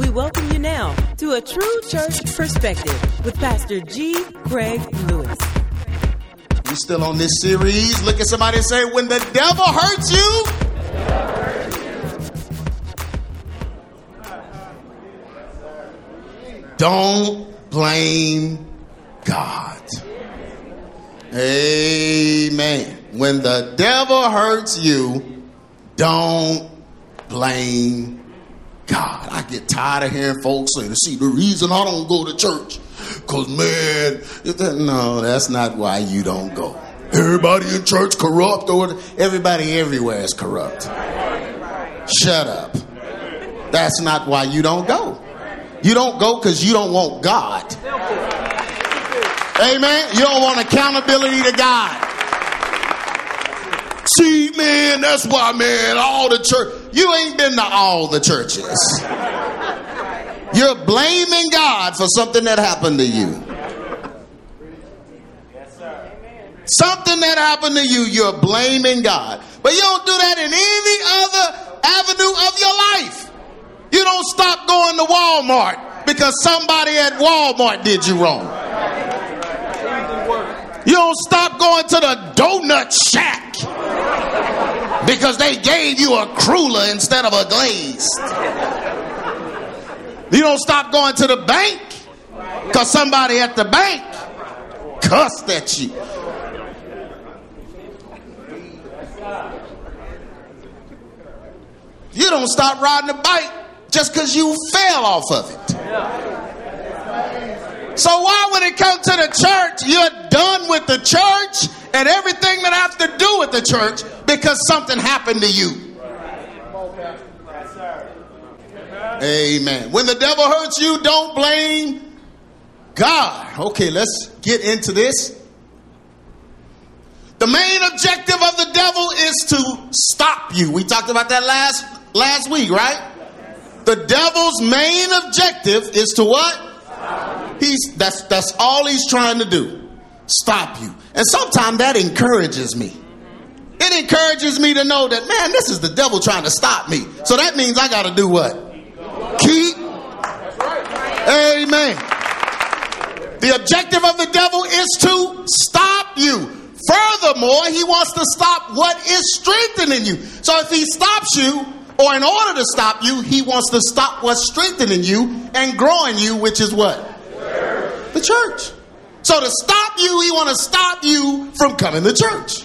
We welcome you now to a true church perspective with Pastor G. Craig Lewis. We still on this series. Look at somebody and say, when the devil hurts you, don't blame God. Amen. When the devil hurts you, don't blame God. I get tired of hearing folks say, see, the reason I don't go to church, because man, no, that's not why you don't go. Everybody in church corrupt, or everybody everywhere is corrupt. Shut up. That's not why you don't go. You don't go because you don't want God. Amen. You don't want accountability to God. See, man, that's why, man, all the church. You ain't been to all the churches. You're blaming God for something that happened to you. Something that happened to you, you're blaming God. But you don't do that in any other avenue of your life. You don't stop going to Walmart because somebody at Walmart did you wrong. You don't stop going to the donut shack because they gave you a cruller instead of a glazed. You don't stop going to the bank because somebody at the bank cussed at you. You don't stop riding a bike just because you fell off of it. So why when it comes to the church, you're done with the church and everything that has to do with the church because something happened to you. Amen. When the devil hurts you, don't blame God. Okay, let's get into this. The main objective of the devil is to stop you. We talked about that last last week, right? The devil's main objective is to what? He's that's that's all he's trying to do. Stop you. And sometimes that encourages me. It encourages me to know that man, this is the devil trying to stop me. So that means I got to do what? Keep. Amen. The objective of the devil is to stop you. Furthermore, he wants to stop what is strengthening you. So if he stops you, or in order to stop you, he wants to stop what's strengthening you and growing you, which is what? The church. So to stop you, he want to stop you from coming to church.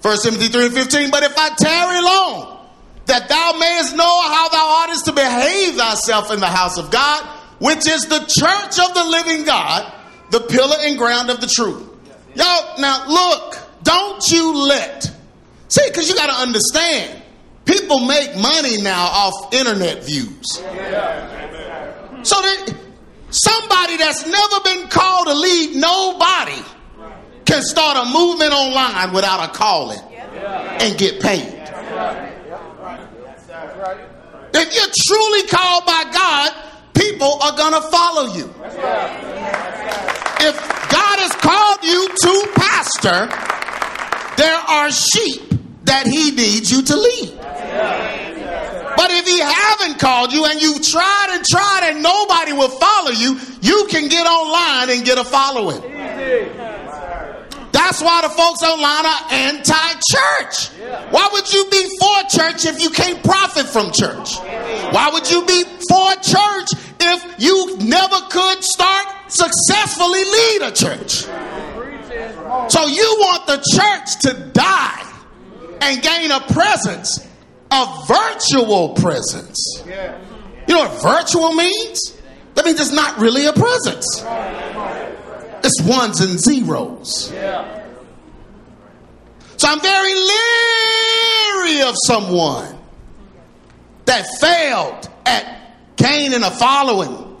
First Timothy 3 and 15, but if I tarry long, that thou mayest know how thou oughtest to behave thyself in the house of God, which is the church of the living God, the pillar and ground of the truth. Y'all, now look, don't you let, see, because you got to understand, people make money now off internet views. So that somebody that's never been called to lead nobody can start a movement online without a calling and get paid. If you're truly called by God, people are going to follow you. If God has called you to pastor, there are sheep that he needs you to lead. But if he haven't called you and you've tried and tried and nobody will follow you, you can get online and get a following. That's why the folks online are anti-church. Why would you be for church if you can't profit from church? Why would you be for church if you never could start successfully lead a church? So you want the church to die and gain a presence, a virtual presence. You know what virtual means? That means it's not really a presence. It's ones and zeros. So I'm very leery of someone that failed at gaining a following,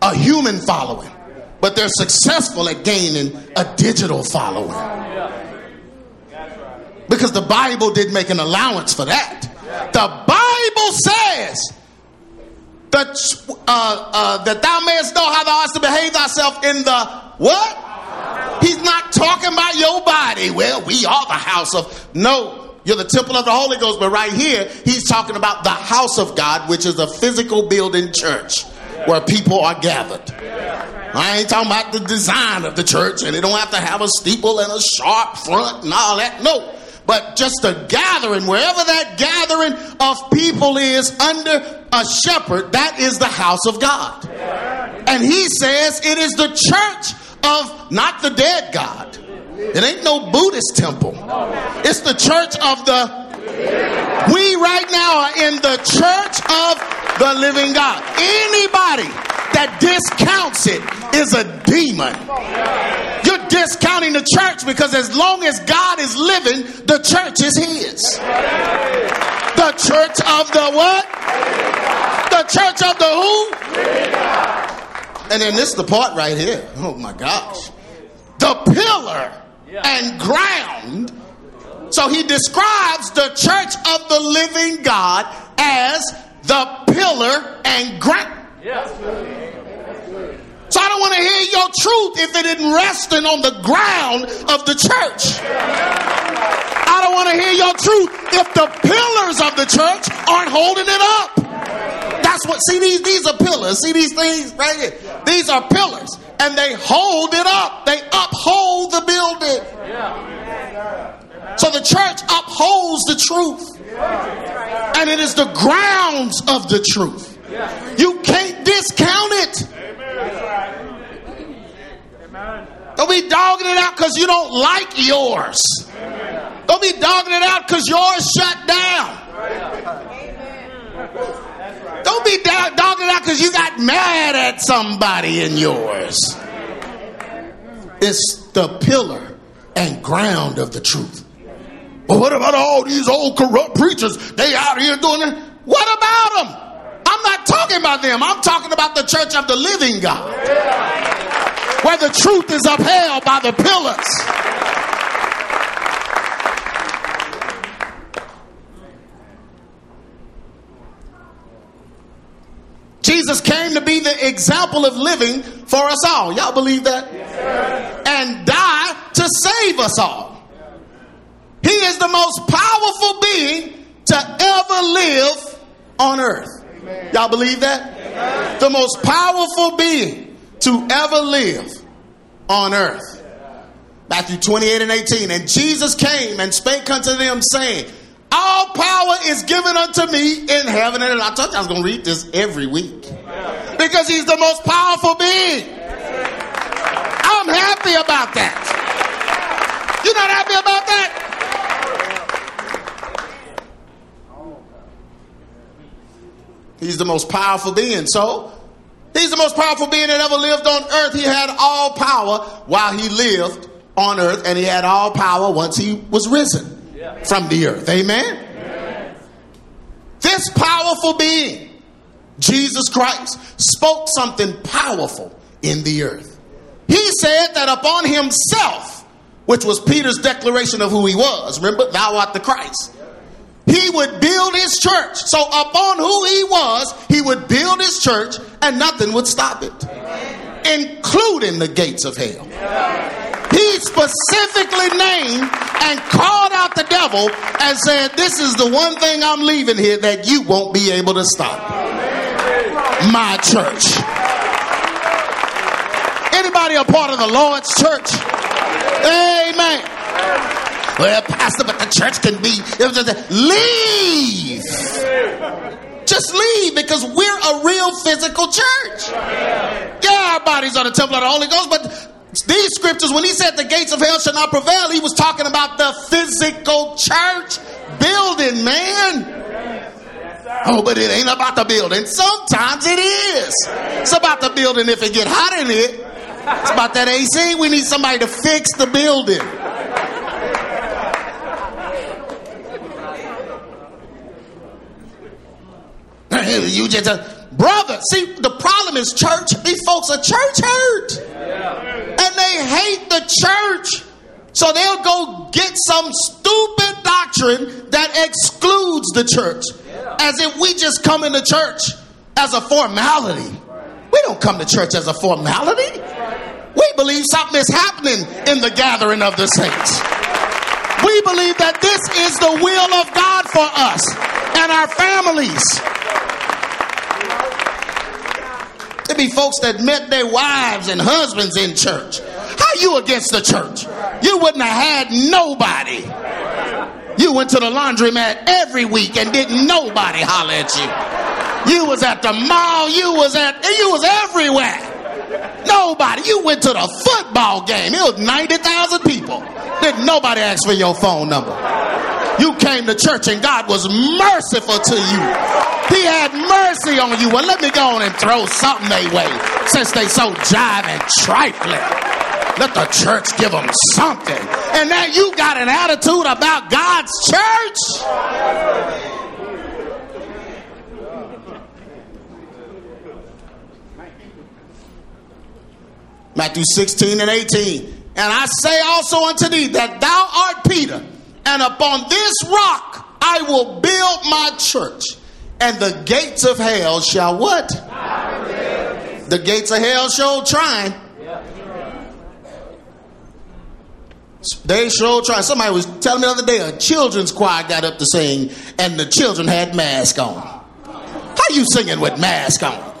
a human following, but they're successful at gaining a digital following. Because the Bible did make an allowance for that. The Bible says that, uh, uh, that thou mayest know how thou ought to behave thyself in the what? He's not talking about your body. Well, we are the house of. No, You're the temple of the Holy Ghost. But right here, he's talking about the house of God, which is a physical building church where people are gathered. I ain't talking about the design of the church, and it don't have to have a steeple and a sharp front and all that. No. But just a gathering, wherever that gathering of people is under a shepherd, that is the house of God. And he says it is the church of not the dead God. It ain't no Buddhist temple. It's the church of the we right now are in the church of the living God. Anybody that discounts it is a demon. You're discounting the church because as long as God is living, the church is his. The church of the what? The church of the who? And then this is the part right here. Oh my gosh. The pillar and ground. So he describes the church of the living God as the pillar and ground. So I don't want to hear your truth if it isn't resting on the ground of the church. I don't want to hear your truth if the pillars of the church aren't holding it up. That's what, see, these, these are pillars. See these things right here? These are pillars. And they hold it up, they uphold the building. So the church upholds the truth. And it is the grounds of the truth. You can't discount it. Don't be dogging it out because you don't like yours. Don't be dogging it out because yours shut down. Don't be dogging it out because you got mad at somebody in yours. It's the pillar and ground of the truth. But what about all these old corrupt preachers? They out here doing it. What about them? I'm not talking about them. I'm talking about the church of the living God. Where the truth is upheld by the pillars. Jesus came to be the example of living for us all. Y'all believe that? And die to save us all. He is the most powerful being to ever live on earth. Y'all believe that? Amen. The most powerful being to ever live on earth. Matthew 28 and 18. And Jesus came and spake unto them, saying, All power is given unto me in heaven and earth. I told you I was going to read this every week. Because he's the most powerful being. I'm happy about that. You're not happy about that? He's the most powerful being. So, he's the most powerful being that ever lived on earth. He had all power while he lived on earth, and he had all power once he was risen yeah. from the earth. Amen? Amen? This powerful being, Jesus Christ, spoke something powerful in the earth. He said that upon himself, which was Peter's declaration of who he was, remember, thou art the Christ he would build his church. So, upon who he was, he would build his church and nothing would stop it, including the gates of hell. He specifically named and called out the devil and said, This is the one thing I'm leaving here that you won't be able to stop. My church. Anybody a part of the Lord's church? Amen. Well, Pastor, but the church can be. Leave. Just leave because we're a real physical church. Yeah, our bodies are the temple of the Holy Ghost, but these scriptures, when he said the gates of hell shall not prevail, he was talking about the physical church building, man. Oh, but it ain't about the building. Sometimes it is. It's about the building if it get hot in it. It's about that AC. We need somebody to fix the building. You just a brother. See, the problem is church. These folks are church hurt, and they hate the church. So they'll go get some stupid doctrine that excludes the church, as if we just come into church as a formality. We don't come to church as a formality. We believe something is happening in the gathering of the saints. We We believe that this is the will of God for us and our families. Be folks that met their wives and husbands in church. How you against the church? You wouldn't have had nobody. You went to the laundromat every week and didn't nobody holler at you. You was at the mall. You was at. You was everywhere. Nobody. You went to the football game. It was ninety thousand people. Didn't nobody ask for your phone number. You came to church and God was merciful to you. He had mercy on you. Well, let me go on and throw something their way since they so jive and trifling. Let the church give them something. And now you got an attitude about God's church? Matthew 16 and 18. And I say also unto thee that thou art Peter, and upon this rock I will build my church, and the gates of hell shall what? The gates of hell shall trying. They sure try. Somebody was telling me the other day a children's choir got up to sing and the children had masks on. How you singing with mask on?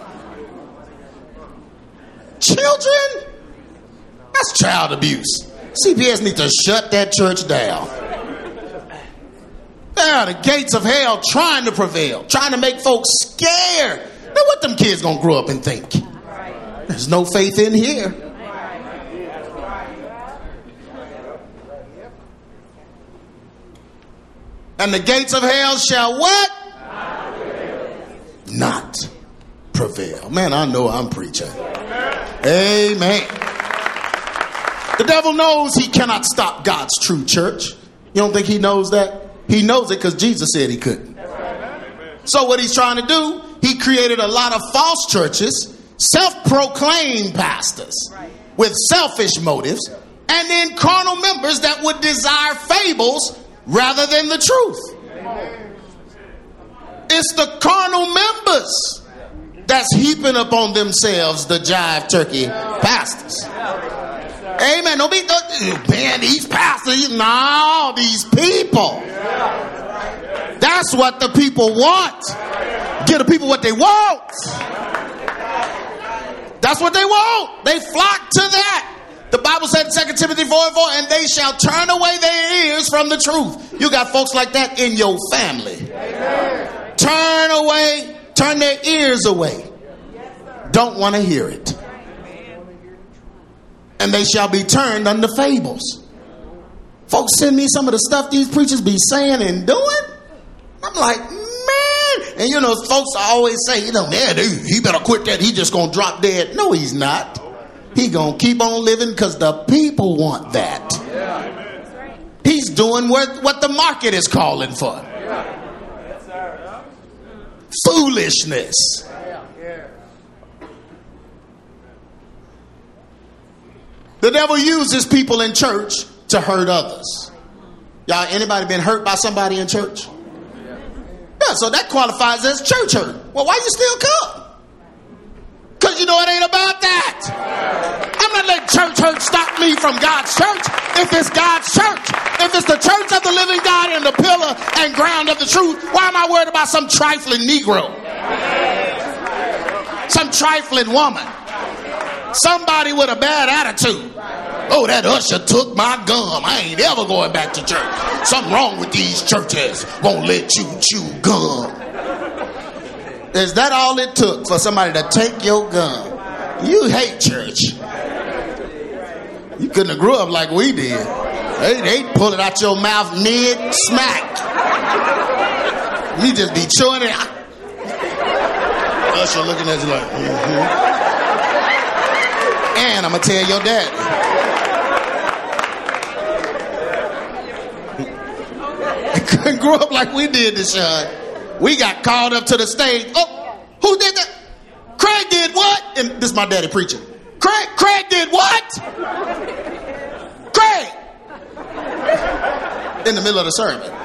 Children? That's child abuse. CPS need to shut that church down. There the gates of hell trying to prevail, trying to make folks scared. Now what them kids gonna grow up and think? There's no faith in here. And the gates of hell shall what? Not prevail. Man, I know I'm preaching. Amen. The devil knows he cannot stop God's true church. You don't think he knows that? He knows it because Jesus said he couldn't. So, what he's trying to do, he created a lot of false churches, self proclaimed pastors with selfish motives, and then carnal members that would desire fables rather than the truth. It's the carnal members that's heaping upon themselves the jive turkey pastors. Amen. Don't be man, these pastors. No, these people. That's what the people want. Give the people what they want. That's what they want. They flock to that. The Bible said in 2 Timothy 4 and 4, and they shall turn away their ears from the truth. You got folks like that in your family. Turn away, turn their ears away. Don't want to hear it. And they shall be turned unto fables. Folks send me some of the stuff these preachers be saying and doing. I'm like, man. And you know, folks always say, you know, man, he better quit that. He just gonna drop dead. No, he's not. He gonna keep on living because the people want that. He's doing what, what the market is calling for. Foolishness. The devil uses people in church to hurt others. Y'all, anybody been hurt by somebody in church? Yeah, so that qualifies as church hurt. Well, why you still come? Because you know it ain't about that. I'm not letting church hurt stop me from God's church. If it's God's church, if it's the church of the living God and the pillar and ground of the truth, why am I worried about some trifling Negro? Some trifling woman? Somebody with a bad attitude. Oh, that usher took my gum. I ain't ever going back to church. Something wrong with these churches. Won't let you chew gum. Is that all it took for somebody to take your gum? You hate church. You couldn't have grew up like we did. They, they pull it out your mouth mid smack. You just be chewing it. Usher looking at you like, mm-hmm. And I'm gonna tell your dad. couldn't grow up like we did, Deshaun. We got called up to the stage. Oh, who did that? Craig did what? And this is my daddy preaching. Craig, Craig did what? Craig. In the middle of the sermon.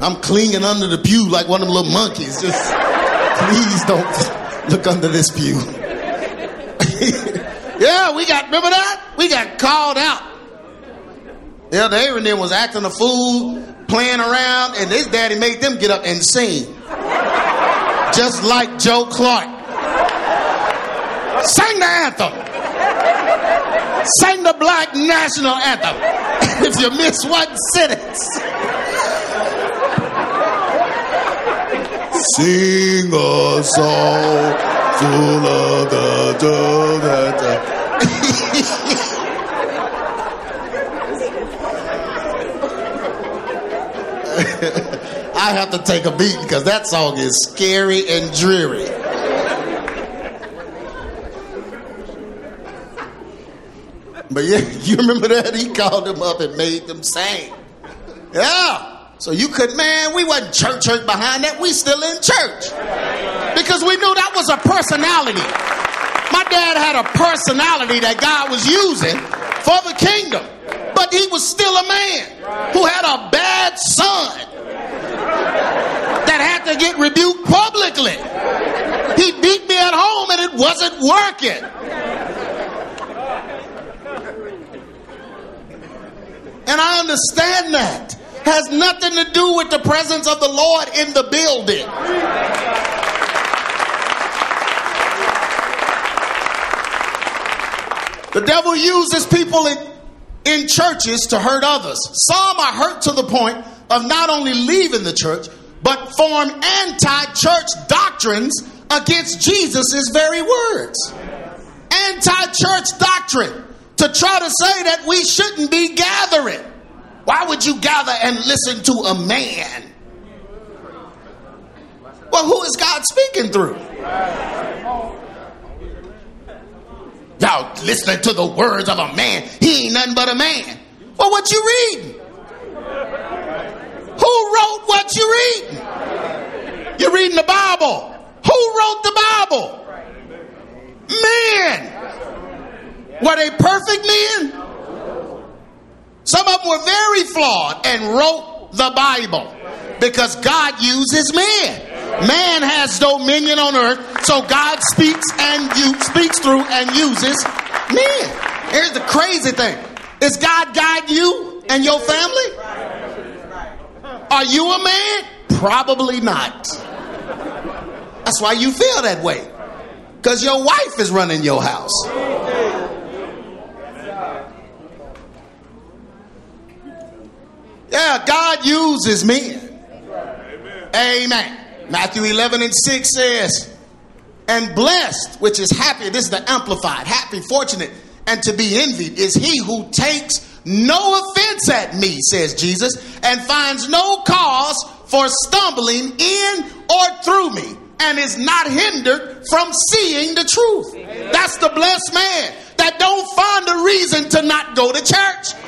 I'm clinging under the pew like one of them little monkeys. Just please don't look under this pew. Yeah, we got, remember that? We got called out. Yeah, the Aaron then was acting a fool, playing around, and his daddy made them get up and sing. Just like Joe Clark. Sing the anthem. Sing the black national anthem. if you miss one sentence. Sing a song full of the da. I have to take a beat because that song is scary and dreary. But yeah, you remember that? He called them up and made them sing. Yeah. So you could, man, we wasn't church church behind that. We still in church. Because we knew that was a personality. My dad had a personality that God was using for the kingdom. But he was still a man who had a bad son that had to get rebuked publicly. He beat me at home and it wasn't working. And I understand that. Has nothing to do with the presence of the Lord in the building. The devil uses people in, in churches to hurt others. Some are hurt to the point of not only leaving the church, but form anti church doctrines against Jesus' very words. Anti church doctrine to try to say that we shouldn't be gathering. Why would you gather and listen to a man? Well, who is God speaking through? Y'all listening to the words of a man. He ain't nothing but a man. Well, what you reading? Who wrote what you reading? You're reading the Bible. Who wrote the Bible? Men. Were they perfect men? Some of them were very flawed and wrote the Bible because God uses men. Man has dominion on earth, so God speaks and you speaks through and uses men. Here's the crazy thing: Is God guide you and your family? Are you a man? Probably not. That's why you feel that way, because your wife is running your house. Yeah, God uses men. Amen. Matthew 11 and 6 says, And blessed, which is happy, this is the amplified, happy, fortunate, and to be envied is he who takes no offense at me, says Jesus, and finds no cause for stumbling in or through me, and is not hindered from seeing the truth. That's the blessed man that don't find a reason to not go to church.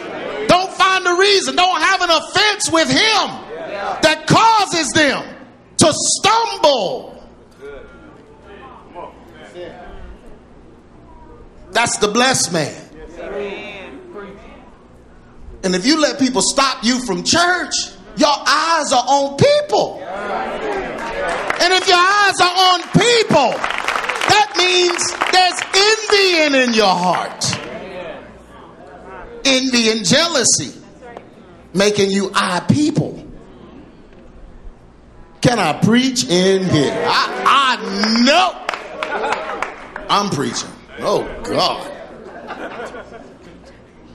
Don't find a reason, don't have an offense with him that causes them to stumble. That's the blessed man. And if you let people stop you from church, your eyes are on people. And if your eyes are on people, that means there's envying in your heart. Envy and jealousy making you eye people. Can I preach in here? I, I know I'm preaching. Oh, God.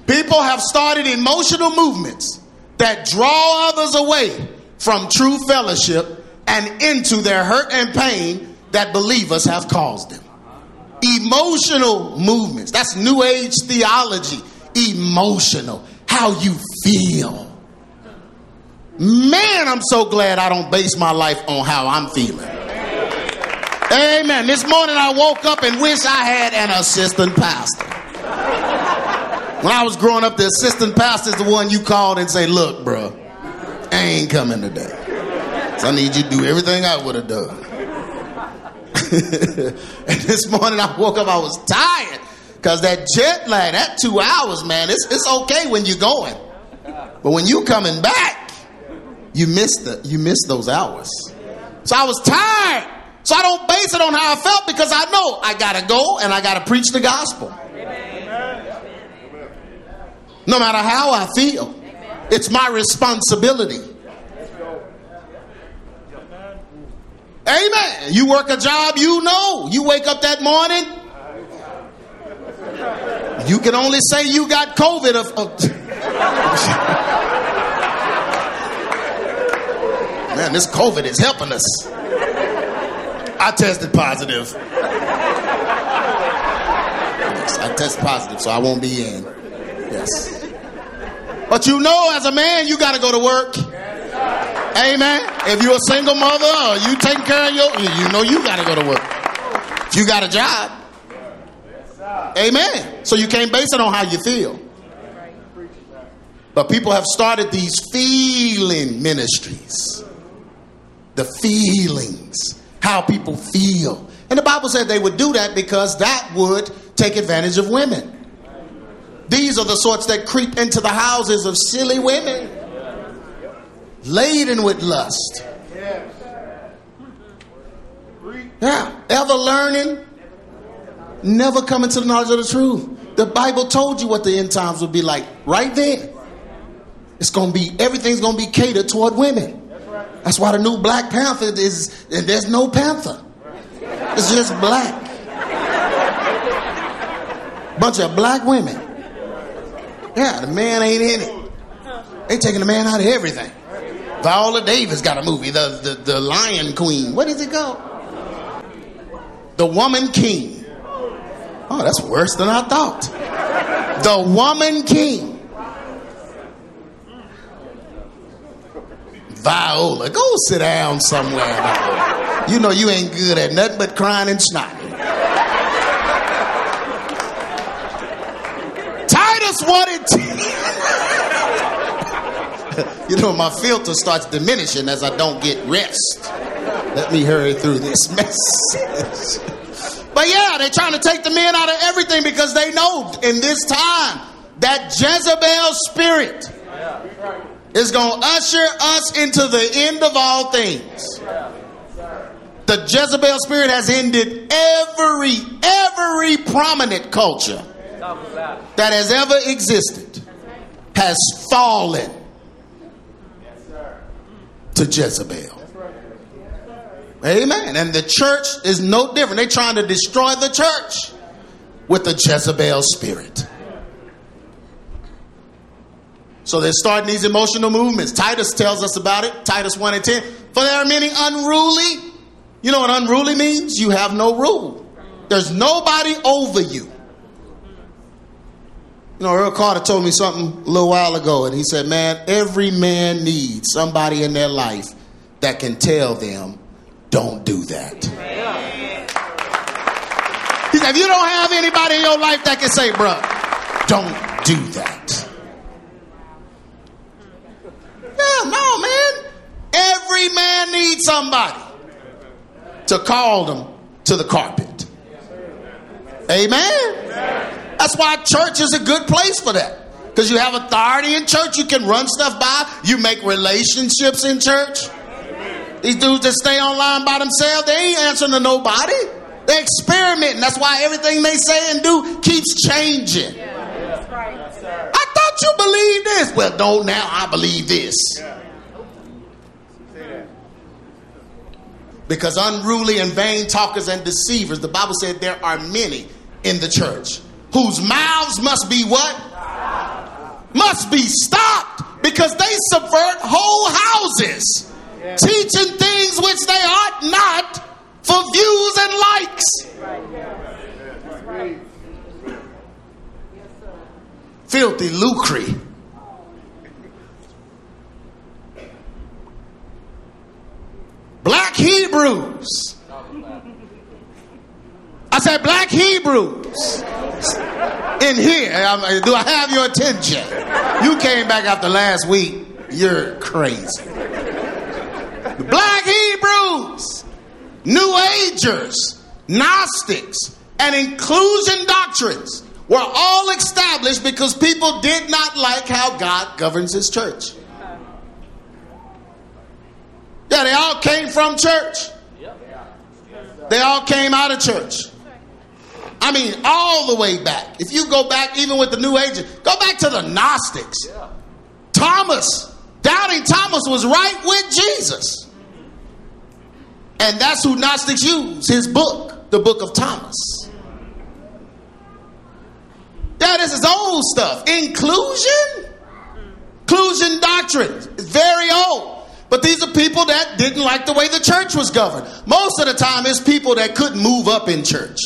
People have started emotional movements that draw others away from true fellowship and into their hurt and pain that believers have caused them. Emotional movements. That's New Age theology. Emotional. How you feel. Man, I'm so glad I don't base my life on how I'm feeling. Amen. This morning I woke up and wish I had an assistant pastor. When I was growing up, the assistant pastor is the one you called and say, look, bro, I ain't coming today. So I need you to do everything I would have done. and this morning I woke up, I was tired. Because that jet lag, that two hours, man, it's, it's okay when you're going. But when you coming back, you miss the you miss those hours. So I was tired. So I don't base it on how I felt because I know I gotta go and I gotta preach the gospel. no matter how I feel. It's my responsibility. Amen. You work a job, you know. You wake up that morning, you can only say you got COVID. Of, of Man, this COVID is helping us. I tested positive. Yes, I test positive, so I won't be in. Yes. But you know, as a man, you got to go to work. Amen. If you're a single mother or you taking care of your, you know you got to go to work. If you got a job. Amen. So you can't base it on how you feel. But people have started these feeling ministries. The feelings, how people feel. And the Bible said they would do that because that would take advantage of women. These are the sorts that creep into the houses of silly women, laden with lust. Yeah, ever learning, never coming to the knowledge of the truth. The Bible told you what the end times would be like right there. It's going to be, everything's going to be catered toward women. That's why the new Black Panther is, there's no Panther. It's just black. Bunch of black women. Yeah, the man ain't in it. They taking the man out of everything. Viola Davis got a movie, the, the, the Lion Queen. What is it called? The Woman King. Oh, that's worse than I thought. The Woman King. Viola, go sit down somewhere. You know you ain't good at nothing but crying and snotting. Titus wanted to. you know, my filter starts diminishing as I don't get rest. Let me hurry through this message. But yeah, they're trying to take the men out of everything because they know in this time that Jezebel spirit is going to usher us into the end of all things. The Jezebel spirit has ended every every prominent culture that has ever existed has fallen to Jezebel. Amen. And the church is no different. They're trying to destroy the church with the Jezebel spirit. So they're starting these emotional movements. Titus tells us about it. Titus 1 and 10. For there are many unruly. You know what unruly means? You have no rule. There's nobody over you. You know, Earl Carter told me something a little while ago, and he said, Man, every man needs somebody in their life that can tell them, don't do that. He said, if you don't have anybody in your life that can say, bruh, don't do that. Yeah, no, man. Every man needs somebody to call them to the carpet. Amen. That's why church is a good place for that. Because you have authority in church, you can run stuff by, you make relationships in church. These dudes that stay online by themselves, they ain't answering to nobody. They're experimenting. That's why everything they say and do keeps changing. I thought you believed this. Well, don't now. I believe this. Because unruly and vain talkers and deceivers, the Bible said there are many in the church whose mouths must be what? Must be stopped because they subvert whole houses, teaching things which they ought not for views and likes. Filthy lucre. Black Hebrews. I said, Black Hebrews in here. Do I have your attention? You came back after last week. You're crazy. Black Hebrews, New Agers, Gnostics, and inclusion doctrines were all established because people did not like how God governs his church. Yeah, they all came from church. They all came out of church. I mean, all the way back. If you go back, even with the New Age, go back to the Gnostics. Thomas, doubting Thomas was right with Jesus. And that's who Gnostics use, his book, the book of Thomas. That is his old stuff. Inclusion? Inclusion doctrine is very old. But these are people that didn't like the way the church was governed. Most of the time, it's people that couldn't move up in church.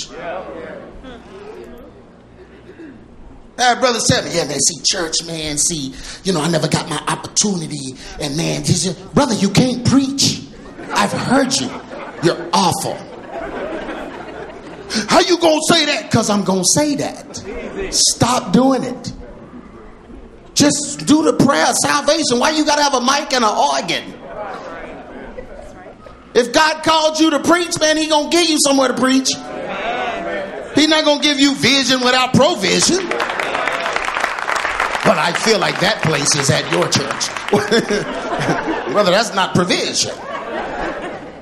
Uh, brother said, yeah, man, see, church, man, see, you know, I never got my opportunity. And man, you, brother, you can't preach. I've heard you. You're awful. How you gonna say that? Because I'm gonna say that. Stop doing it. Just do the prayer of salvation. Why you gotta have a mic and an organ? If God called you to preach, man, He gonna give you somewhere to preach. He's not gonna give you vision without provision. But I feel like that place is at your church. Brother, that's not provision.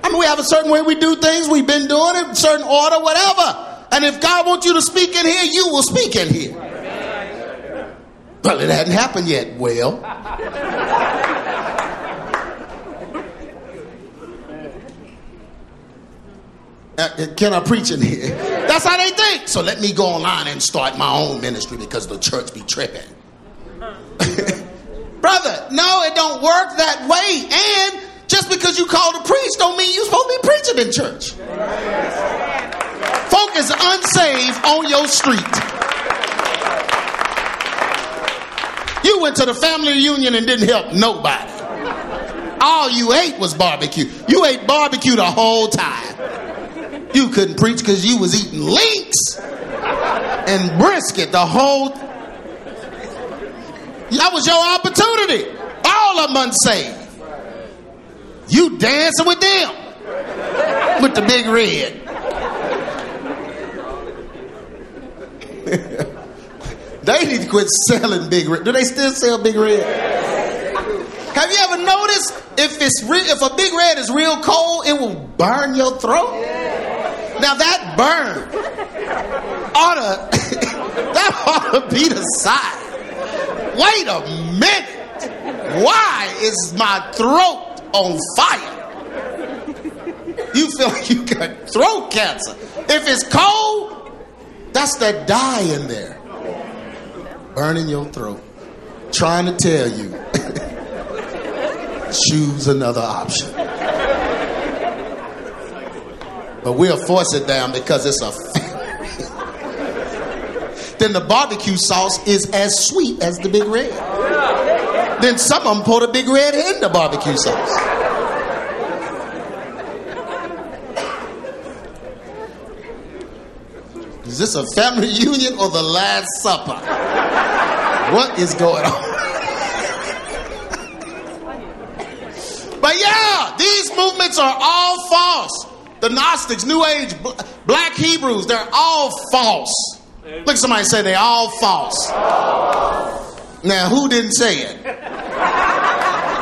I mean, we have a certain way we do things. We've been doing it, certain order, whatever. And if God wants you to speak in here, you will speak in here. Well, it hadn't happened yet. Well, uh, can I preach in here? That's how they think. So let me go online and start my own ministry because the church be tripping. Brother, no, it don't work that way. And just because you called to preach don't mean you're supposed to be preaching in church. Folk is unsaved on your street. You went to the family reunion and didn't help nobody. All you ate was barbecue. You ate barbecue the whole time. You couldn't preach because you was eating links and brisket the whole. That was your opportunity. All of them unsaved. You dancing with them with the big red. they need to quit selling big red. Do they still sell big red? Have you ever noticed if it's re- if a big red is real cold, it will burn your throat? Now that burn ought to that ought to be the sign. Wait a minute. Why is my throat on fire. You feel like you got throat cancer. If it's cold, that's that dye in there. Burning your throat. Trying to tell you. Choose another option. But we'll force it down because it's a then the barbecue sauce is as sweet as the big red. Then some of them put a big red in the barbecue sauce. Is this a family reunion or the Last Supper? What is going on? but yeah, these movements are all false. The Gnostics, New Age, Black Hebrews, they're all false. Look somebody say they're all false. Now, who didn't say it?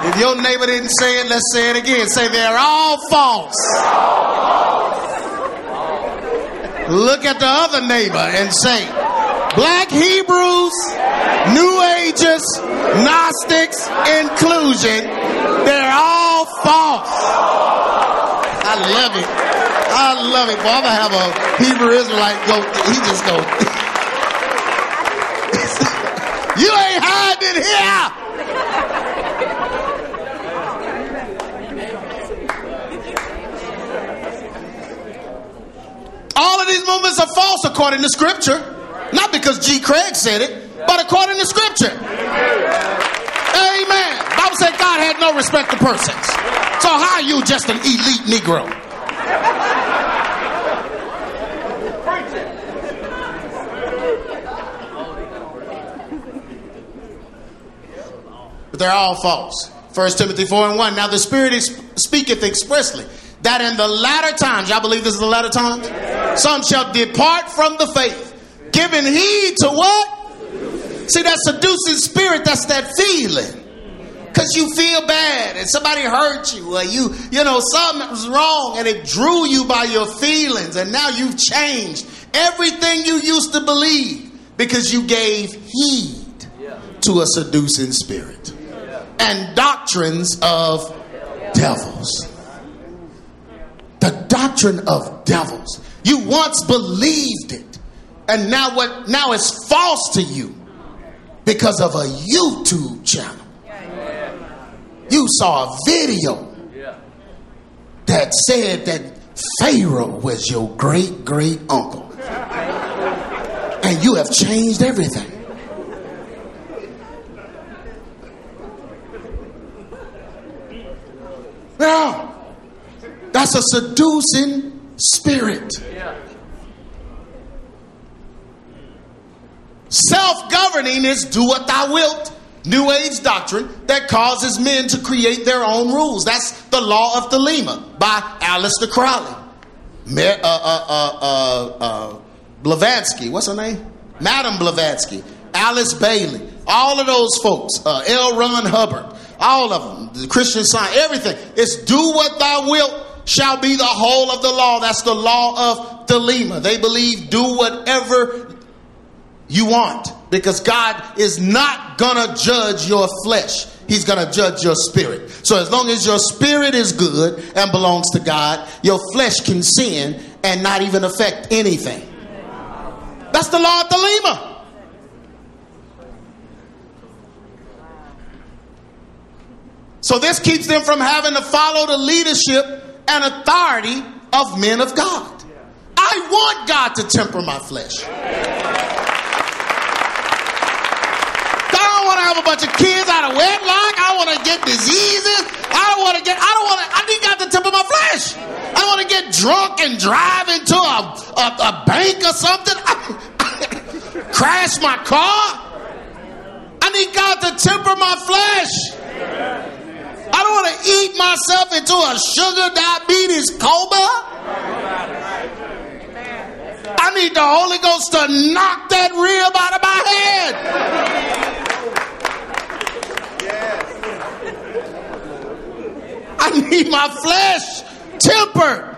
If your neighbor didn't say it, let's say it again. Say they're all false. Look at the other neighbor and say, Black Hebrews, New Ages, Gnostics, inclusion, they're all false. I love it. I love it. I'm gonna have a Hebrew Israelite go. He just go. You ain't hiding here. All of these movements are false according to Scripture. Not because G. Craig said it, but according to Scripture. Amen. Bible said God had no respect to persons. So how are you just an elite Negro? But they're all false. 1 Timothy 4 and 1. Now the Spirit is, speaketh expressly that in the latter times, y'all believe this is the latter times? Some shall depart from the faith, giving heed to what? See, that seducing spirit, that's that feeling. Because you feel bad and somebody hurt you, or you, you know, something was wrong and it drew you by your feelings, and now you've changed everything you used to believe because you gave heed to a seducing spirit and doctrines of devils. The doctrine of devils. You once believed it, and now what now it's false to you because of a YouTube channel. You saw a video that said that Pharaoh was your great great uncle. And you have changed everything. Now, that's a seducing spirit. Self governing is do what thou wilt. New Age doctrine that causes men to create their own rules. That's the law of Thelema by Aleister Crowley. uh, uh, uh, uh, uh, Blavatsky, what's her name? Madam Blavatsky, Alice Bailey, all of those folks, uh, L. Ron Hubbard, all of them, the Christian Science, everything. It's do what thou wilt shall be the whole of the law. That's the law of Thelema. They believe do whatever you want because God is not going to judge your flesh. He's going to judge your spirit. So as long as your spirit is good and belongs to God, your flesh can sin and not even affect anything. That's the law of Thelema. So this keeps them from having to follow the leadership and authority of men of God. I want God to temper my flesh. I don't want to have a bunch of kids out of wedlock. I want to get diseases. I don't want to get, I don't want to, I need God to temper my flesh. I want to get drunk and drive into a, a, a bank or something. Crash my car. I need God to temper my flesh. I don't want to eat myself into a sugar diabetes coma. I need the Holy Ghost to knock that rib out of my head. I need my flesh tempered.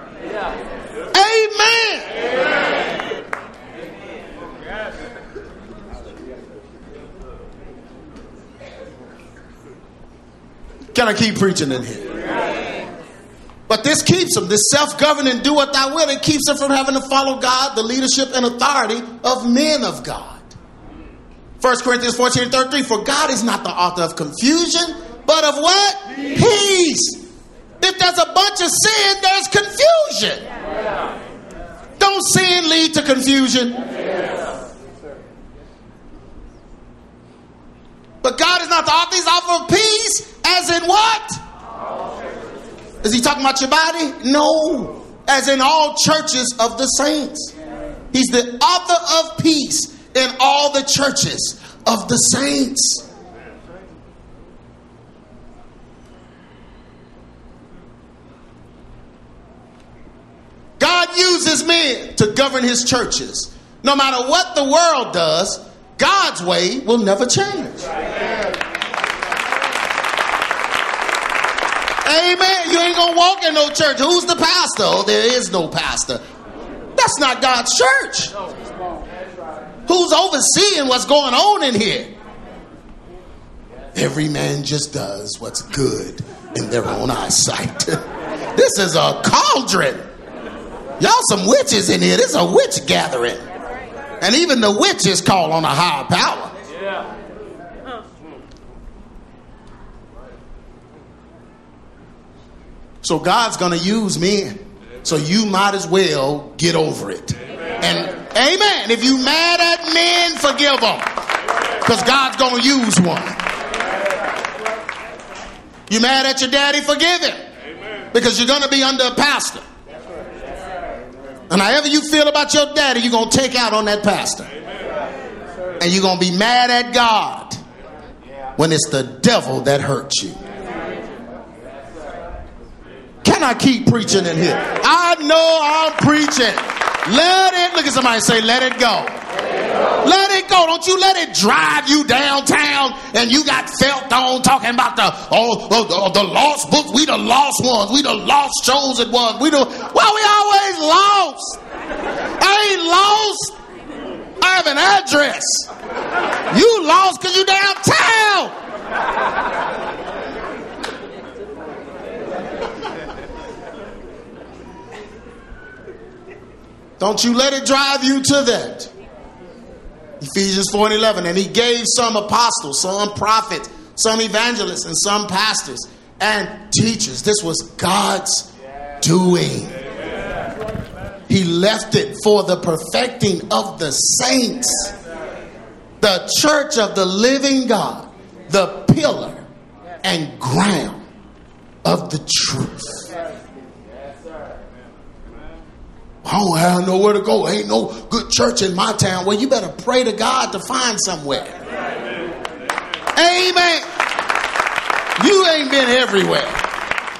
Amen. Can I keep preaching in here? But this keeps them, this self governing, do what thou will, it keeps them from having to follow God, the leadership and authority of men of God. 1 Corinthians 14 33 For God is not the author of confusion, but of what? Peace. Peace. If there's a bunch of sin, there's confusion. Don't sin lead to confusion? But God is not the author, he's author of peace as in what? Is he talking about your body? No. As in all churches of the saints. He's the author of peace in all the churches of the saints. God uses men to govern his churches. No matter what the world does, God's way will never change. Amen. You ain't gonna walk in no church. Who's the pastor? Oh, there is no pastor. That's not God's church. Who's overseeing what's going on in here? Every man just does what's good in their own eyesight. this is a cauldron. Y'all some witches in here. This is a witch gathering. And even the witches call on a higher power. So God's going to use men. So you might as well get over it. And amen. If you mad at men, forgive them. Because God's going to use one. You mad at your daddy, forgive him. Because you're going to be under a pastor. And however you feel about your daddy, you're going to take out on that pastor. And you're going to be mad at God when it's the devil that hurts you. Can I keep preaching in here? I know I'm preaching. Let it, look at somebody say, let it go. Let it go. Don't you let it drive you downtown and you got felt on talking about the oh, oh, oh the lost books. We the lost ones. We the lost chosen ones. We the well, we always lost. I ain't lost. I have an address. You lost because you downtown. Don't you let it drive you to that. Ephesians 4 and 11. And he gave some apostles, some prophets, some evangelists, and some pastors and teachers. This was God's doing. He left it for the perfecting of the saints, the church of the living God, the pillar and ground of the truth. I don't have nowhere to go. Ain't no good church in my town. Well, you better pray to God to find somewhere. Amen. You ain't been everywhere.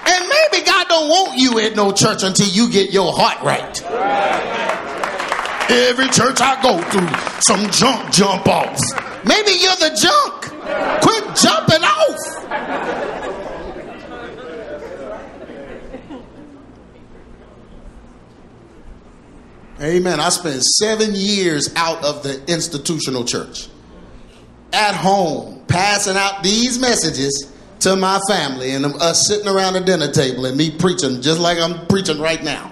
And maybe God don't want you at no church until you get your heart right. Every church I go through, some junk jump off. Maybe you're the junk. Quit jumping off. Amen. I spent seven years out of the institutional church. At home, passing out these messages to my family and us sitting around the dinner table and me preaching just like I'm preaching right now.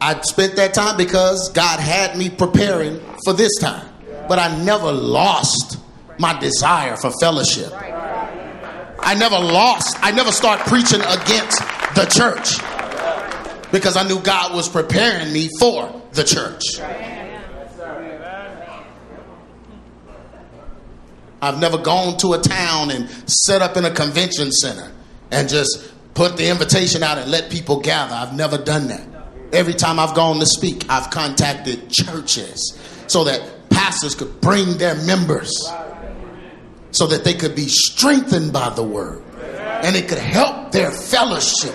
I spent that time because God had me preparing for this time. But I never lost my desire for fellowship. I never lost, I never start preaching against the church because I knew God was preparing me for the church. I've never gone to a town and set up in a convention center and just put the invitation out and let people gather. I've never done that. Every time I've gone to speak, I've contacted churches so that pastors could bring their members so that they could be strengthened by the word and it could help their fellowship.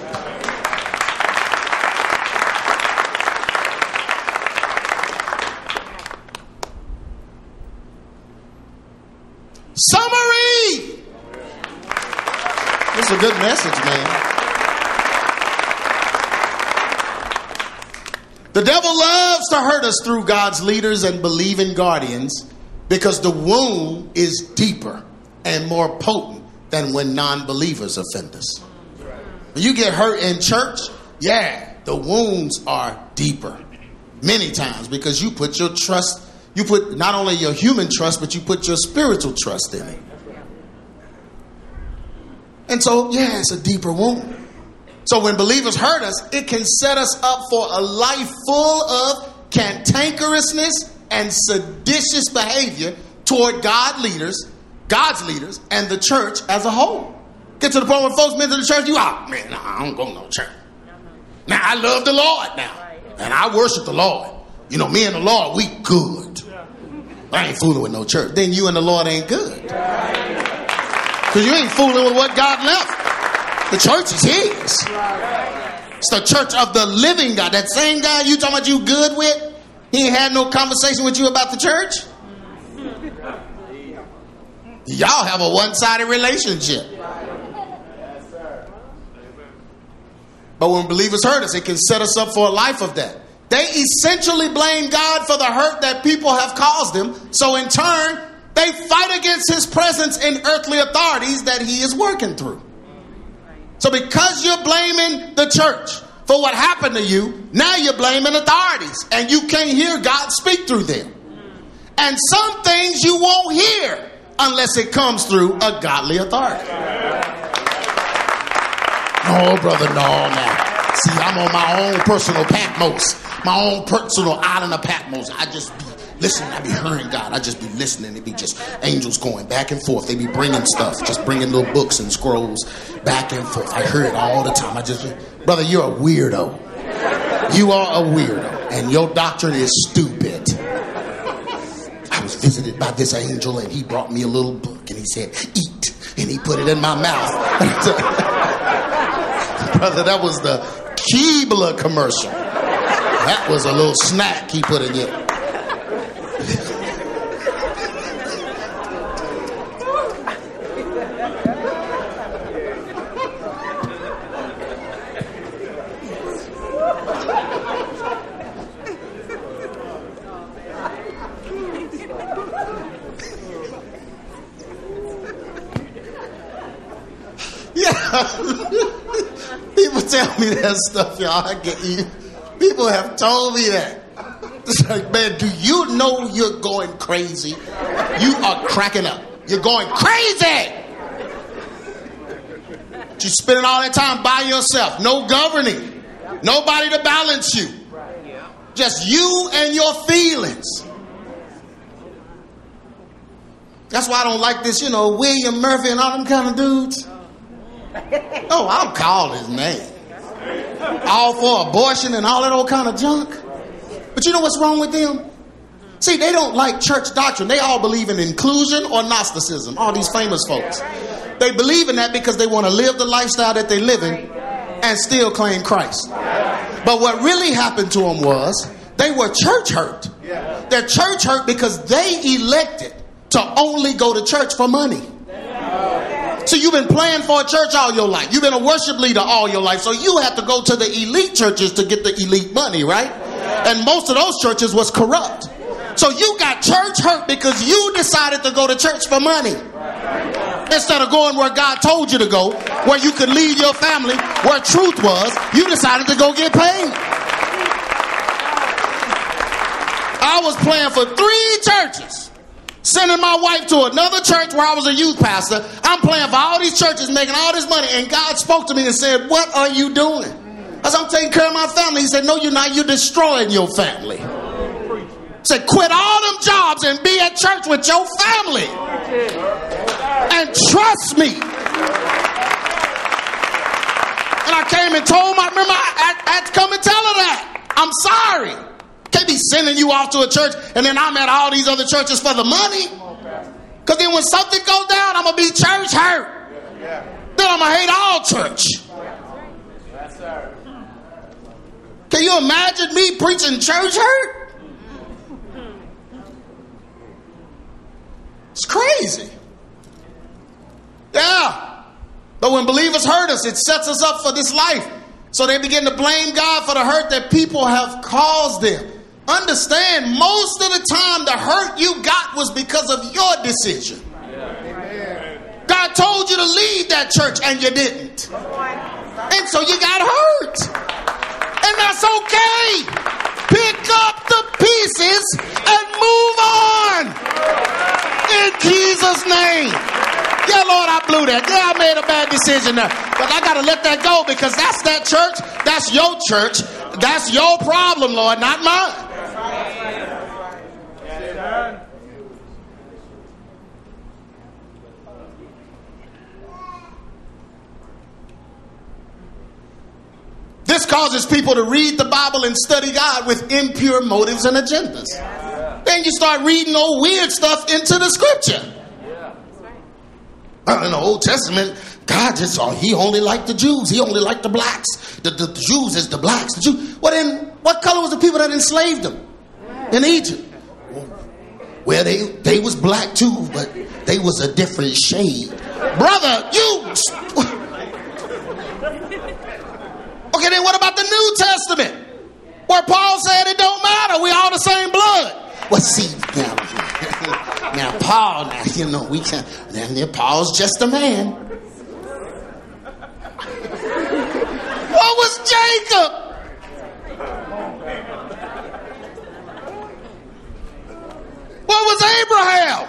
Summary. This is a good message, man. The devil loves to hurt us through God's leaders and believing guardians because the wound is deeper and more potent than when non believers offend us. When you get hurt in church, yeah, the wounds are deeper many times because you put your trust you put not only your human trust, but you put your spiritual trust in it. And so, yeah, it's a deeper wound. So when believers hurt us, it can set us up for a life full of cantankerousness and seditious behavior toward God leaders, God's leaders, and the church as a whole. Get to the point where folks to the church, you out, man, nah, I don't go to no church. Now I love the Lord now. And I worship the Lord. You know, me and the Lord, we good. I ain't fooling with no church. Then you and the Lord ain't good. Because you ain't fooling with what God left. The church is His. It's the church of the living God. That same guy you talking about you good with, he ain't had no conversation with you about the church. Y'all have a one sided relationship. But when believers hurt us, it can set us up for a life of that. They essentially blame God for the hurt that people have caused them. So in turn, they fight against his presence in earthly authorities that he is working through. So because you're blaming the church for what happened to you, now you're blaming authorities and you can't hear God speak through them. And some things you won't hear unless it comes through a godly authority. No, brother, no, now. See, I'm on my own personal Patmos, my own personal island of Patmos. I just be listening. I be hearing God. I just be listening. It be just angels going back and forth. They be bringing stuff, just bringing little books and scrolls back and forth. I hear it all the time. I just, brother, you're a weirdo. You are a weirdo, and your doctrine is stupid. I was visited by this angel, and he brought me a little book, and he said, "Eat," and he put it in my mouth. brother, that was the Keebler commercial. That was a little snack he put in you. People tell me that stuff, y'all. I get you. People have told me that. It's like, man, do you know you're going crazy? You are cracking up. You're going crazy. You're spending all that time by yourself, no governing, nobody to balance you, just you and your feelings. That's why I don't like this, you know, William Murphy and all them kind of dudes. Oh, I'll call his name. All for abortion and all that old kind of junk. But you know what's wrong with them? See, they don't like church doctrine. They all believe in inclusion or Gnosticism, all these famous folks. They believe in that because they want to live the lifestyle that they're living and still claim Christ. But what really happened to them was they were church hurt. They're church hurt because they elected to only go to church for money. So you've been playing for a church all your life. You've been a worship leader all your life. So you have to go to the elite churches to get the elite money, right? And most of those churches was corrupt. So you got church hurt because you decided to go to church for money. Instead of going where God told you to go, where you could lead your family, where truth was, you decided to go get paid. I was playing for three churches sending my wife to another church where I was a youth pastor. I'm playing for all these churches, making all this money, and God spoke to me and said, What are you doing? I said, I'm taking care of my family. He said, No, you're not. You're destroying your family. He said, Quit all them jobs and be at church with your family. And trust me. And I came and told my, remember, I, I had to come and tell her that. I'm sorry. Can't be sending you off to a church and then I'm at all these other churches for the money. Because then when something goes down, I'm going to be church hurt. Then I'm going to hate all church. Can you imagine me preaching church hurt? It's crazy. Yeah. But when believers hurt us, it sets us up for this life. So they begin to blame God for the hurt that people have caused them. Understand, most of the time, the hurt you got was because of your decision. God told you to leave that church and you didn't. And so you got hurt. And that's okay. Pick up the pieces and move on. In Jesus' name. Yeah, Lord, I blew that. Yeah, I made a bad decision there. But I got to let that go because that's that church. That's your church. That's your problem, Lord, not mine. This causes people to read the Bible and study God with impure motives and agendas. Then you start reading old weird stuff into the scripture. Uh, in the Old Testament, God just saw he only liked the Jews. He only liked the blacks. The, the, the Jews is the blacks. The Jew. Well, then, what color was the people that enslaved them in Egypt? Well, they they was black too, but they was a different shade. Brother, you. Okay, then what about the New Testament? Where Paul said it don't matter, we all the same blood. Well, see, now, now Paul, now, you know, we can, now, Paul's just a man. What was Jacob? What was Abraham?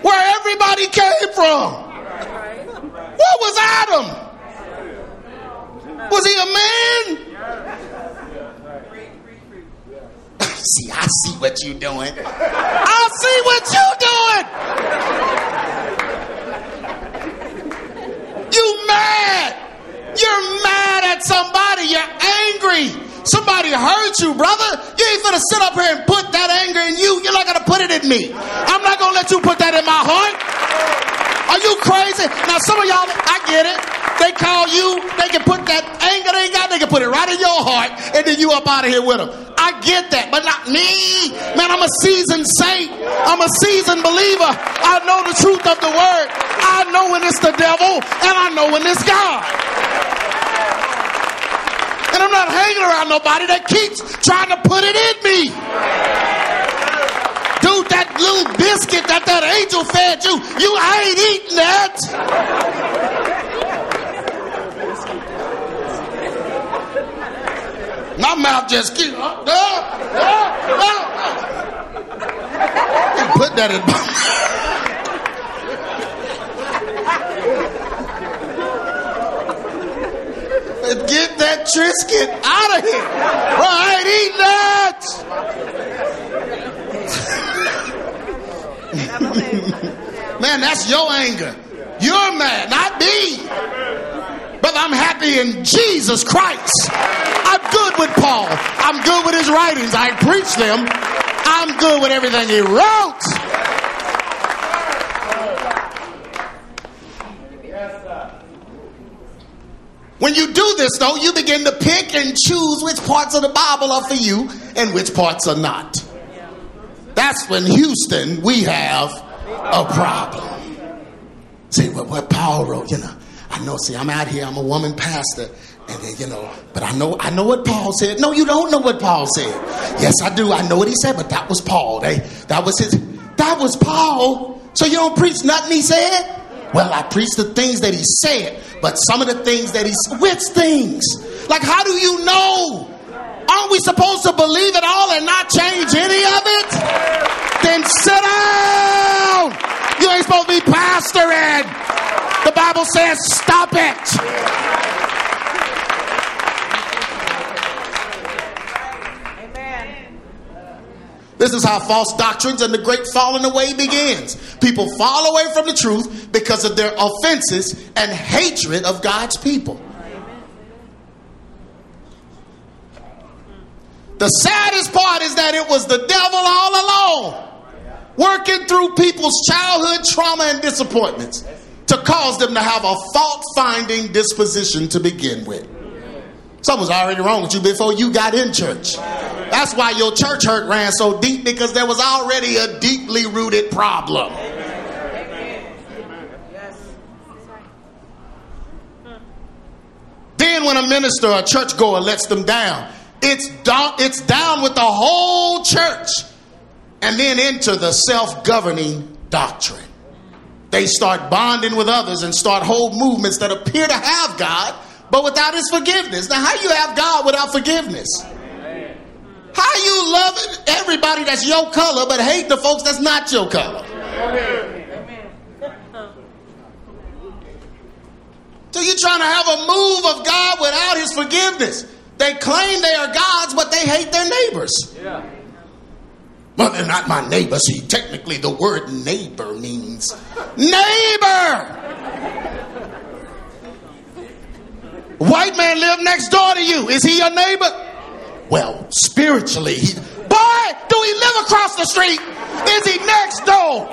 Where everybody came from? What was Adam? Was he a man? see, I see what you're doing. I see what you're doing. You mad. You're mad at somebody. You're angry. Somebody hurt you, brother. You ain't gonna sit up here and put that anger in you. You're not gonna put it in me. I'm not gonna let you put that in my heart. Are you crazy? Now, some of y'all, I get it. They call you, they can put that anger they got, they can put it right in your heart, and then you up out of here with them. I get that, but not me. Man, I'm a seasoned saint. I'm a seasoned believer. I know the truth of the word. I know when it's the devil, and I know when it's God not hanging around nobody that keeps trying to put it in me. Dude, that little biscuit that that angel fed you, you ain't eating that. My mouth just keep uh, uh, uh, uh. put that in my Get that Triscuit out of here. I ain't eating that. Man, that's your anger. You're mad, not me. But I'm happy in Jesus Christ. I'm good with Paul. I'm good with his writings. I preach them. I'm good with everything he wrote. When you do this, though, you begin to pick and choose which parts of the Bible are for you and which parts are not. That's when Houston, we have a problem. See, what, Paul wrote, you know, I know, see, I'm out here, I'm a woman pastor, and then, you know, but I know, I know what Paul said. No, you don't know what Paul said. Yes, I do. I know what he said, but that was Paul. They, that was his, that was Paul. So you don't preach nothing he said? Well, I preach the things that he said, but some of the things that he which things? Like, how do you know? Aren't we supposed to believe it all and not change any of it? Then sit down. You ain't supposed to be pastoring. The Bible says, stop it. This is how false doctrines and the great falling away begins. People fall away from the truth because of their offenses and hatred of God's people. The saddest part is that it was the devil all along, working through people's childhood trauma and disappointments to cause them to have a fault finding disposition to begin with. Something was already wrong with you before you got in church. That's why your church hurt ran so deep because there was already a deeply rooted problem. Then, when a minister or churchgoer lets them down, it's down, it's down with the whole church and then into the self governing doctrine. They start bonding with others and start whole movements that appear to have God but without his forgiveness. Now, how you have God without forgiveness? How you loving everybody that's your color, but hate the folks that's not your color? So you're trying to have a move of God without his forgiveness. They claim they are gods, but they hate their neighbors. Yeah. Well, they're not my neighbor. See, technically, the word neighbor means neighbor. White man live next door to you. Is he your neighbor? Well, spiritually, he, boy, do he live across the street? Is he next door?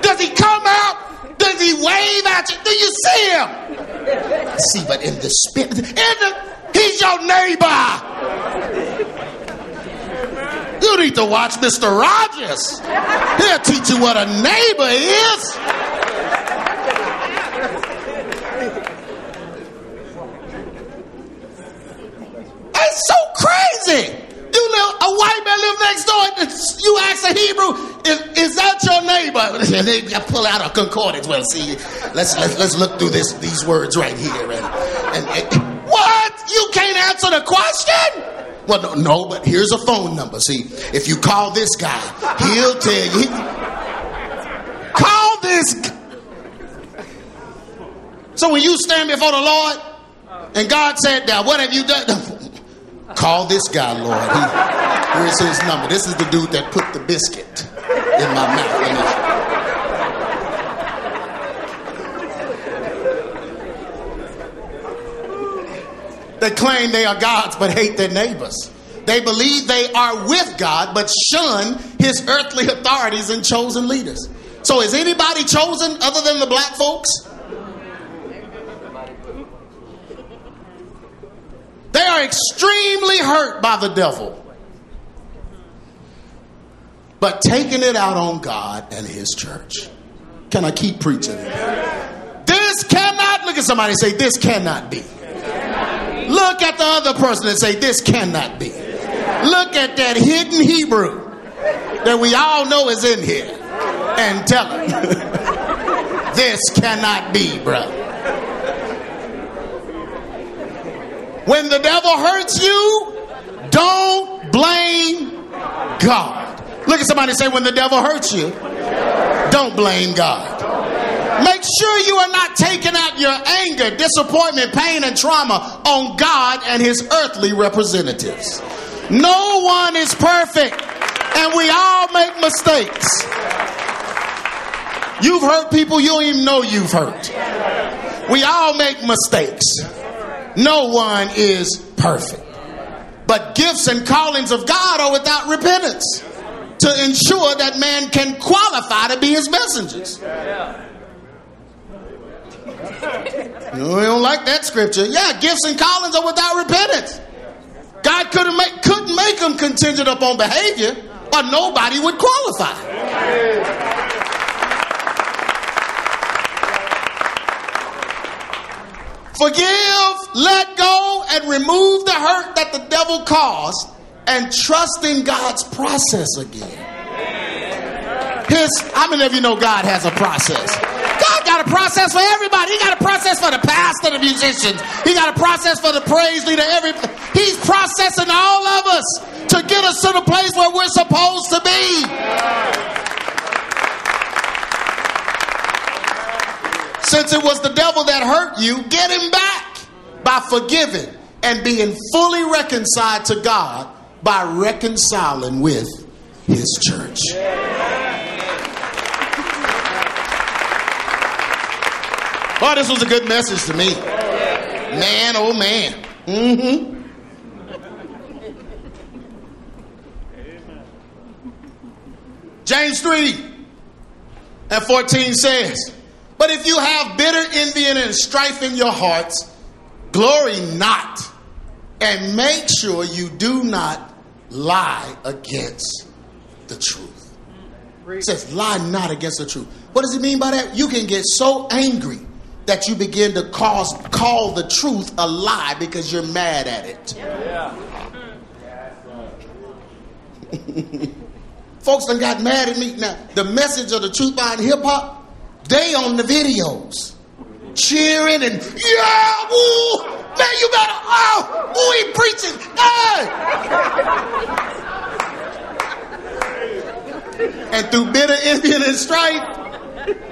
Does he come out? Does he wave at you? Do you see him? See, but in the spirit, in the, he's your neighbor. You need to watch Mr. Rogers. He'll teach you what a neighbor is. It's so crazy. You live, a white man live next door. You ask a Hebrew, is, is that your neighbor? they pull out a concordance. Well, see, let's let's let's look through this these words right here. And, and, and what? You can't answer the question? Well, no, no, but here's a phone number. See, if you call this guy, he'll tell you. Call this. So when you stand before the Lord, and God said, "Now, what have you done?" Call this guy, Lord. He, his number. This is the dude that put the biscuit in my mouth. They claim they are gods but hate their neighbors. They believe they are with God but shun his earthly authorities and chosen leaders. So, is anybody chosen other than the black folks? They are extremely hurt by the devil. But taking it out on God and his church. Can I keep preaching? This cannot, look at somebody say, this cannot be. Look at the other person and say, this cannot be. Look at that hidden Hebrew that we all know is in here and tell him, this cannot be, brother. When the devil hurts you, Don't blame God. Look at somebody say, when the devil hurts you, don't blame God. Make sure you are not taking out your anger, disappointment, pain, and trauma on God and his earthly representatives. No one is perfect, and we all make mistakes. You've hurt people you don't even know you've hurt. We all make mistakes. No one is perfect. But gifts and callings of God are without repentance to ensure that man can qualify to be his messengers. No, we don't like that scripture. Yeah, gifts and callings are without repentance. God couldn't make couldn't make them contingent upon behavior, or nobody would qualify. Forgive, let go, and remove the hurt that the devil caused, and trust in God's process again. His, how many of you know God has a process? God got a process for everybody. He got a process for the pastor, the musicians. He got a process for the praise leader. Every He's processing all of us to get us to the place where we're supposed to be. Since it was the devil that hurt you, get him back by forgiving and being fully reconciled to God by reconciling with his church. Oh, this was a good message to me. Man, oh man. Mm-hmm. James 3 and 14 says, But if you have bitter envy and strife in your hearts, glory not, and make sure you do not lie against the truth. It says, lie not against the truth. What does it mean by that? You can get so angry that you begin to cause call the truth a lie because you're mad at it. Yeah. Folks done got mad at me. Now, the message of the truth behind hip hop, they on the videos. Cheering and yeah, woo, man, you better, oh, woo, he preaching, hey. and through bitter envy and strife,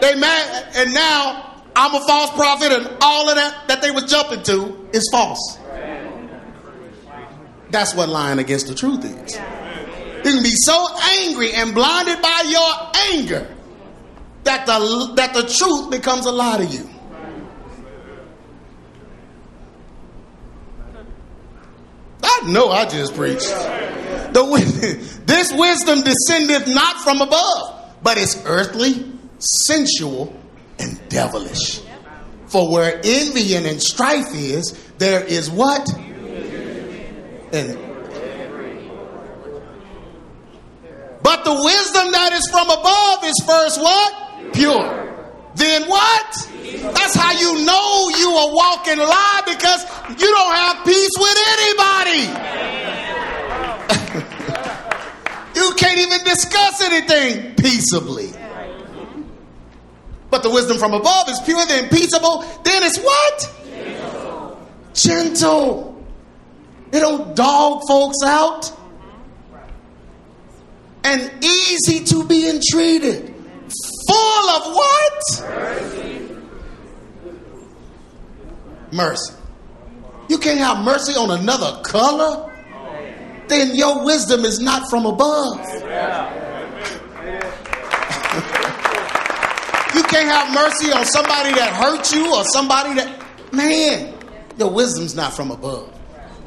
they mad, and now I'm a false prophet, and all of that that they was jumping to is false. That's what lying against the truth is. You can be so angry and blinded by your anger that the that the truth becomes a lie to you. I know I just preached. The, this wisdom descendeth not from above, but it's earthly, sensual, and devilish. For where envy and strife is, there is what? And but the wisdom that is from above is first what? Pure. Then what? That's how you know you are walking lie because you don't have peace with anybody. you can't even discuss anything peaceably. But the wisdom from above is pure, then peaceable, then it's what? Gentle. Gentle. It don't dog folks out. And easy to be entreated. Full of what? Mercy. mercy. You can't have mercy on another color? Then your wisdom is not from above. You can't have mercy on somebody that hurt you or somebody that, man, your wisdom's not from above.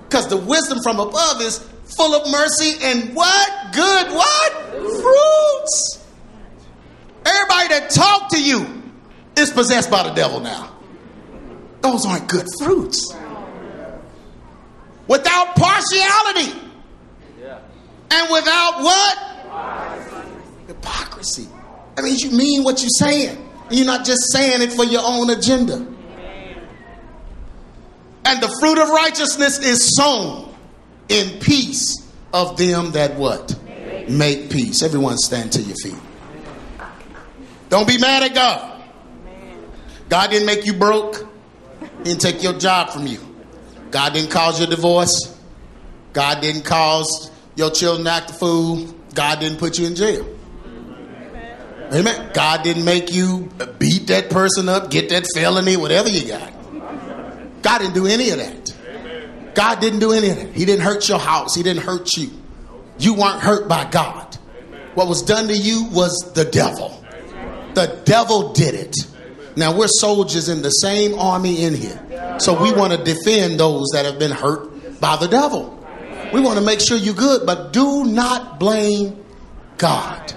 Because the wisdom from above is full of mercy and what? Good what? Fruits. Everybody that talk to you is possessed by the devil now. Those aren't good fruits. Without partiality. And without what? Hypocrisy. That means you mean what you're saying. And you're not just saying it for your own agenda. And the fruit of righteousness is sown in peace of them that what? Make peace. Everyone stand to your feet. Don't be mad at God. God didn't make you broke. He didn't take your job from you. God didn't cause your divorce. God didn't cause your children to act a fool. God didn't put you in jail. Amen. God didn't make you beat that person up, get that felony, whatever you got. God didn't do any of that. God didn't do any of that. He didn't hurt your house. He didn't hurt you. You weren't hurt by God. What was done to you was the devil. The devil did it. Now we're soldiers in the same army in here. So we want to defend those that have been hurt by the devil. We want to make sure you're good, but do not blame God.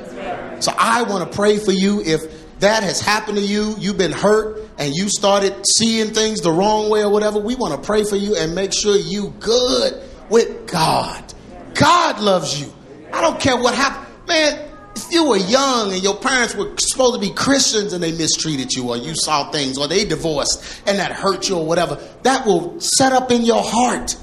So I want to pray for you if that has happened to you, you've been hurt and you started seeing things the wrong way or whatever. We want to pray for you and make sure you good with God. God loves you. I don't care what happened. Man, you were young and your parents were supposed to be Christians and they mistreated you or you saw things or they divorced and that hurt you or whatever, that will set up in your heart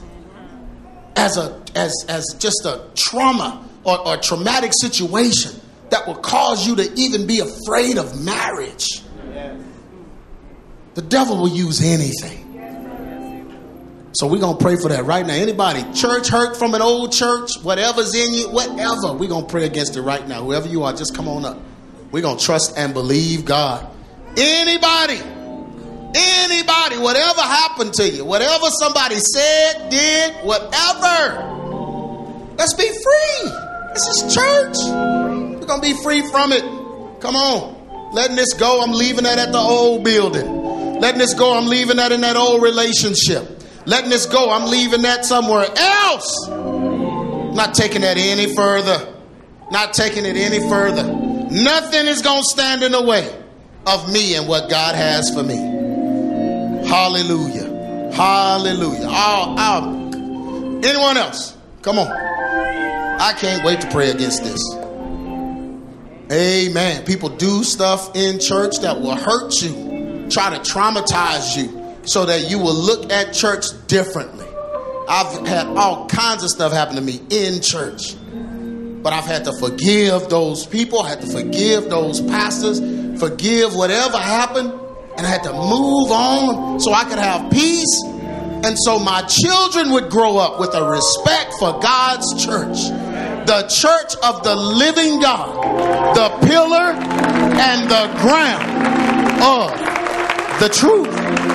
as a as as just a trauma or, or traumatic situation that will cause you to even be afraid of marriage. The devil will use anything. So we're gonna pray for that right now. Anybody church hurt from an old church, whatever's in you, whatever, we're gonna pray against it right now. Whoever you are, just come on up. We're gonna trust and believe God. Anybody, anybody, whatever happened to you, whatever somebody said, did, whatever, let's be free. This is church. We're gonna be free from it. Come on. Letting this go, I'm leaving that at the old building. Letting this go, I'm leaving that in that old relationship letting this go. I'm leaving that somewhere else. Not taking that any further. Not taking it any further. Nothing is going to stand in the way of me and what God has for me. Hallelujah. Hallelujah. Oh, oh. Anyone else? Come on. I can't wait to pray against this. Amen. People do stuff in church that will hurt you, try to traumatize you so that you will look at church differently. I've had all kinds of stuff happen to me in church, but I've had to forgive those people, I had to forgive those pastors, forgive whatever happened, and I had to move on so I could have peace. And so my children would grow up with a respect for God's church, the church of the living God, the pillar and the ground of the truth.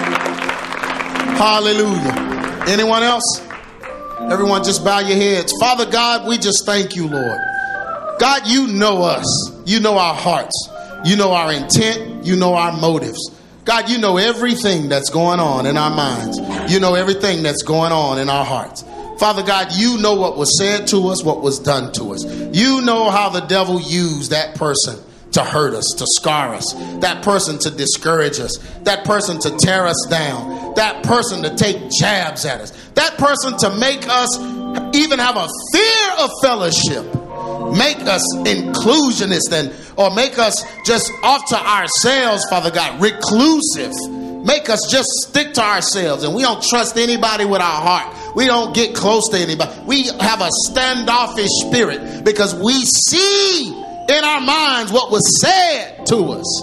Hallelujah. Anyone else? Everyone, just bow your heads. Father God, we just thank you, Lord. God, you know us. You know our hearts. You know our intent. You know our motives. God, you know everything that's going on in our minds. You know everything that's going on in our hearts. Father God, you know what was said to us, what was done to us. You know how the devil used that person to hurt us, to scar us, that person to discourage us, that person to tear us down, that person to take jabs at us, that person to make us even have a fear of fellowship, make us inclusionist and or make us just off to ourselves, Father God, reclusive. Make us just stick to ourselves and we don't trust anybody with our heart. We don't get close to anybody. We have a standoffish spirit because we see in our minds what was said to us,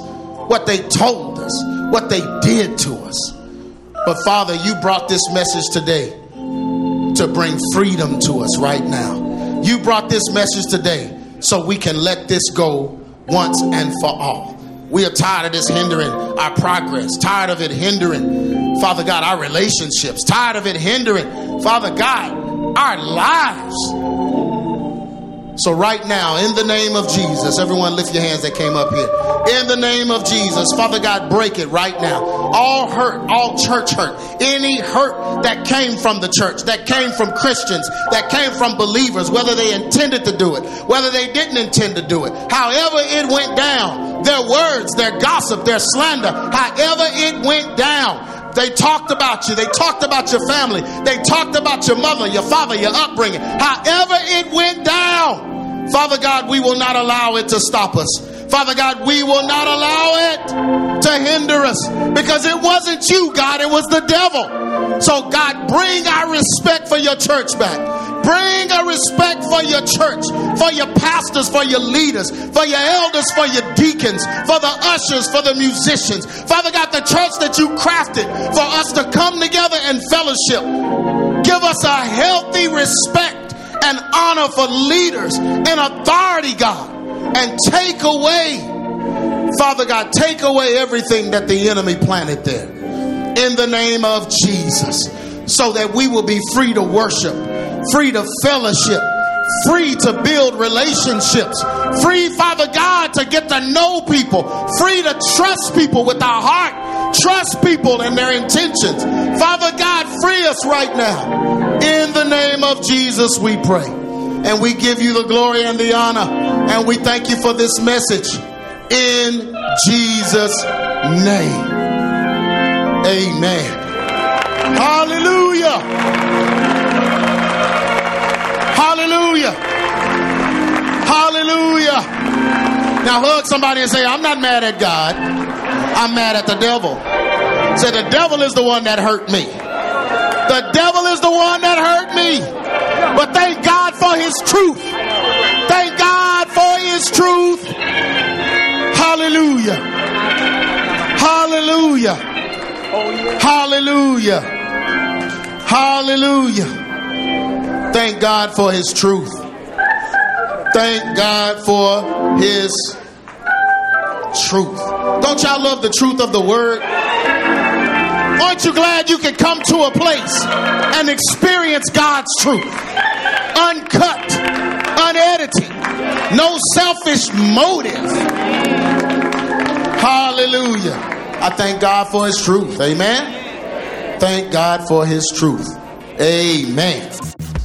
what they told us, what they did to us. But Father, you brought this message today to bring freedom to us right now. You brought this message today so we can let this go once and for all. We are tired of this hindering our progress, tired of it hindering, Father God, our relationships, tired of it hindering, Father God, our lives. So, right now, in the name of Jesus, everyone lift your hands that came up here. In the name of Jesus, Father God, break it right now. All hurt, all church hurt, any hurt that came from the church, that came from Christians, that came from believers, whether they intended to do it, whether they didn't intend to do it, however it went down, their words, their gossip, their slander, however it went down, they talked about you. They talked about your family. They talked about your mother, your father, your upbringing. However, it went down. Father God, we will not allow it to stop us. Father God, we will not allow it to hinder us because it wasn't you, God, it was the devil. So, God, bring our respect for your church back. Bring a respect for your church, for your pastors, for your leaders, for your elders, for your deacons, for the ushers, for the musicians. Father God, the church that you crafted for us to come together and fellowship Give us a healthy respect and honor for leaders and authority, God. And take away, Father God, take away everything that the enemy planted there. In the name of Jesus. So that we will be free to worship, free to fellowship, free to build relationships, free, Father God, to get to know people, free to trust people with our heart, trust people and their intentions. Father God, free us right now. The name of Jesus, we pray. And we give you the glory and the honor. And we thank you for this message. In Jesus' name. Amen. Hallelujah. Hallelujah. Hallelujah. Now hug somebody and say, I'm not mad at God. I'm mad at the devil. Say, the devil is the one that hurt me. The devil is the one that hurt me. But thank God for his truth. Thank God for his truth. Hallelujah. Hallelujah. Hallelujah. Hallelujah. Thank God for his truth. Thank God for his truth. Don't y'all love the truth of the word? Aren't you glad you can come to a place and experience God's truth? Uncut, unedited, no selfish motive. Hallelujah. I thank God for his truth. Amen. Thank God for his truth. Amen.